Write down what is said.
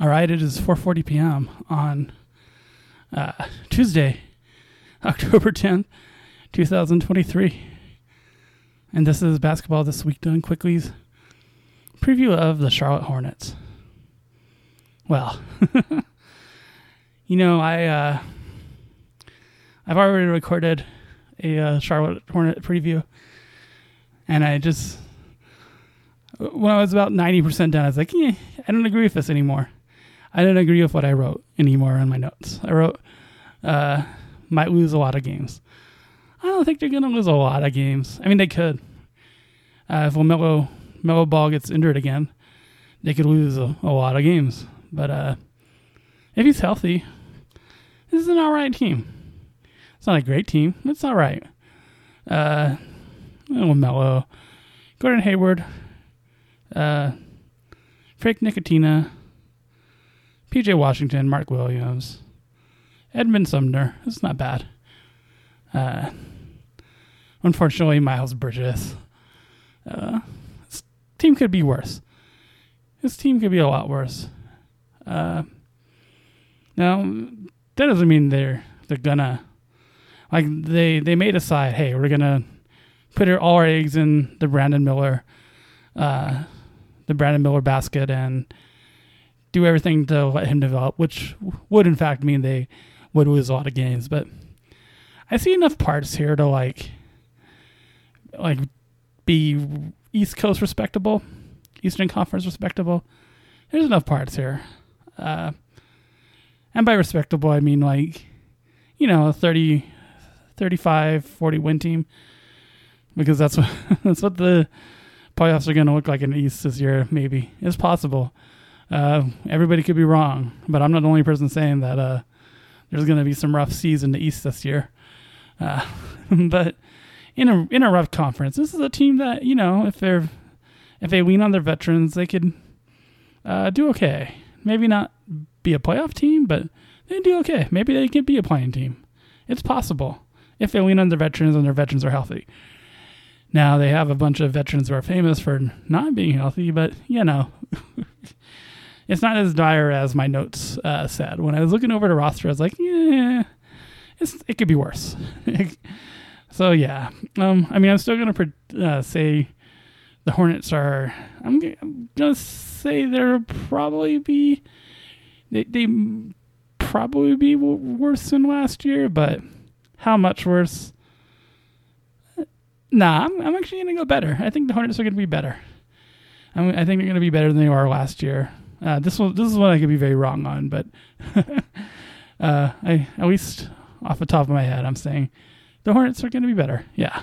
All right, it is 4:40 p.m. on uh, Tuesday, October 10th, 2023, and this is basketball this week done quickly's preview of the Charlotte Hornets. Well, you know, I uh, I've already recorded a uh, Charlotte Hornet preview, and I just when I was about ninety percent done, I was like, eh, I don't agree with this anymore. I didn't agree with what I wrote anymore in my notes. I wrote uh, might lose a lot of games. I don't think they're gonna lose a lot of games. I mean, they could. Uh, if Melo Melo Ball gets injured again, they could lose a, a lot of games. But uh, if he's healthy, this is an all right team. It's not a great team. It's all right. Uh, Melo, Gordon Hayward, uh, Frank Ntilikina, PJ Washington, Mark Williams, Edmond Sumner. It's not bad. Uh, unfortunately, Miles Bridges. Uh, this team could be worse. This team could be a lot worse. Uh, now, that doesn't mean they're they're gonna like they they may decide, hey, we're gonna put all our eggs in the Brandon Miller, uh, the Brandon Miller basket and do everything to let him develop, which would in fact mean they would lose a lot of games. But I see enough parts here to like like be East Coast respectable, Eastern Conference respectable. There's enough parts here. Uh, and by respectable, I mean like, you know, a 30, 35, 40 win team. Because that's what that's what the playoffs are going to look like in the East this year. Maybe it's possible. Uh, everybody could be wrong, but I'm not the only person saying that uh, there's going to be some rough seas in the East this year. Uh, but in a in a rough conference, this is a team that you know if they're if they lean on their veterans, they could uh, do okay. Maybe not be a playoff team, but they do okay. Maybe they can be a playing team. It's possible if they lean on their veterans and their veterans are healthy. Now they have a bunch of veterans who are famous for not being healthy, but you know. it's not as dire as my notes uh, said. When I was looking over the roster, I was like, yeah, it could be worse. so yeah, um, I mean, I'm still gonna uh, say the Hornets are. I'm, g- I'm, gonna say they'll probably be they they probably be worse than last year, but how much worse? Nah, I'm, I'm actually gonna go better. I think the Hornets are gonna be better. I, I think they're gonna be better than they were last year. Uh, this one, this is one I could be very wrong on, but uh, I at least off the top of my head, I'm saying the Hornets are going to be better. Yeah.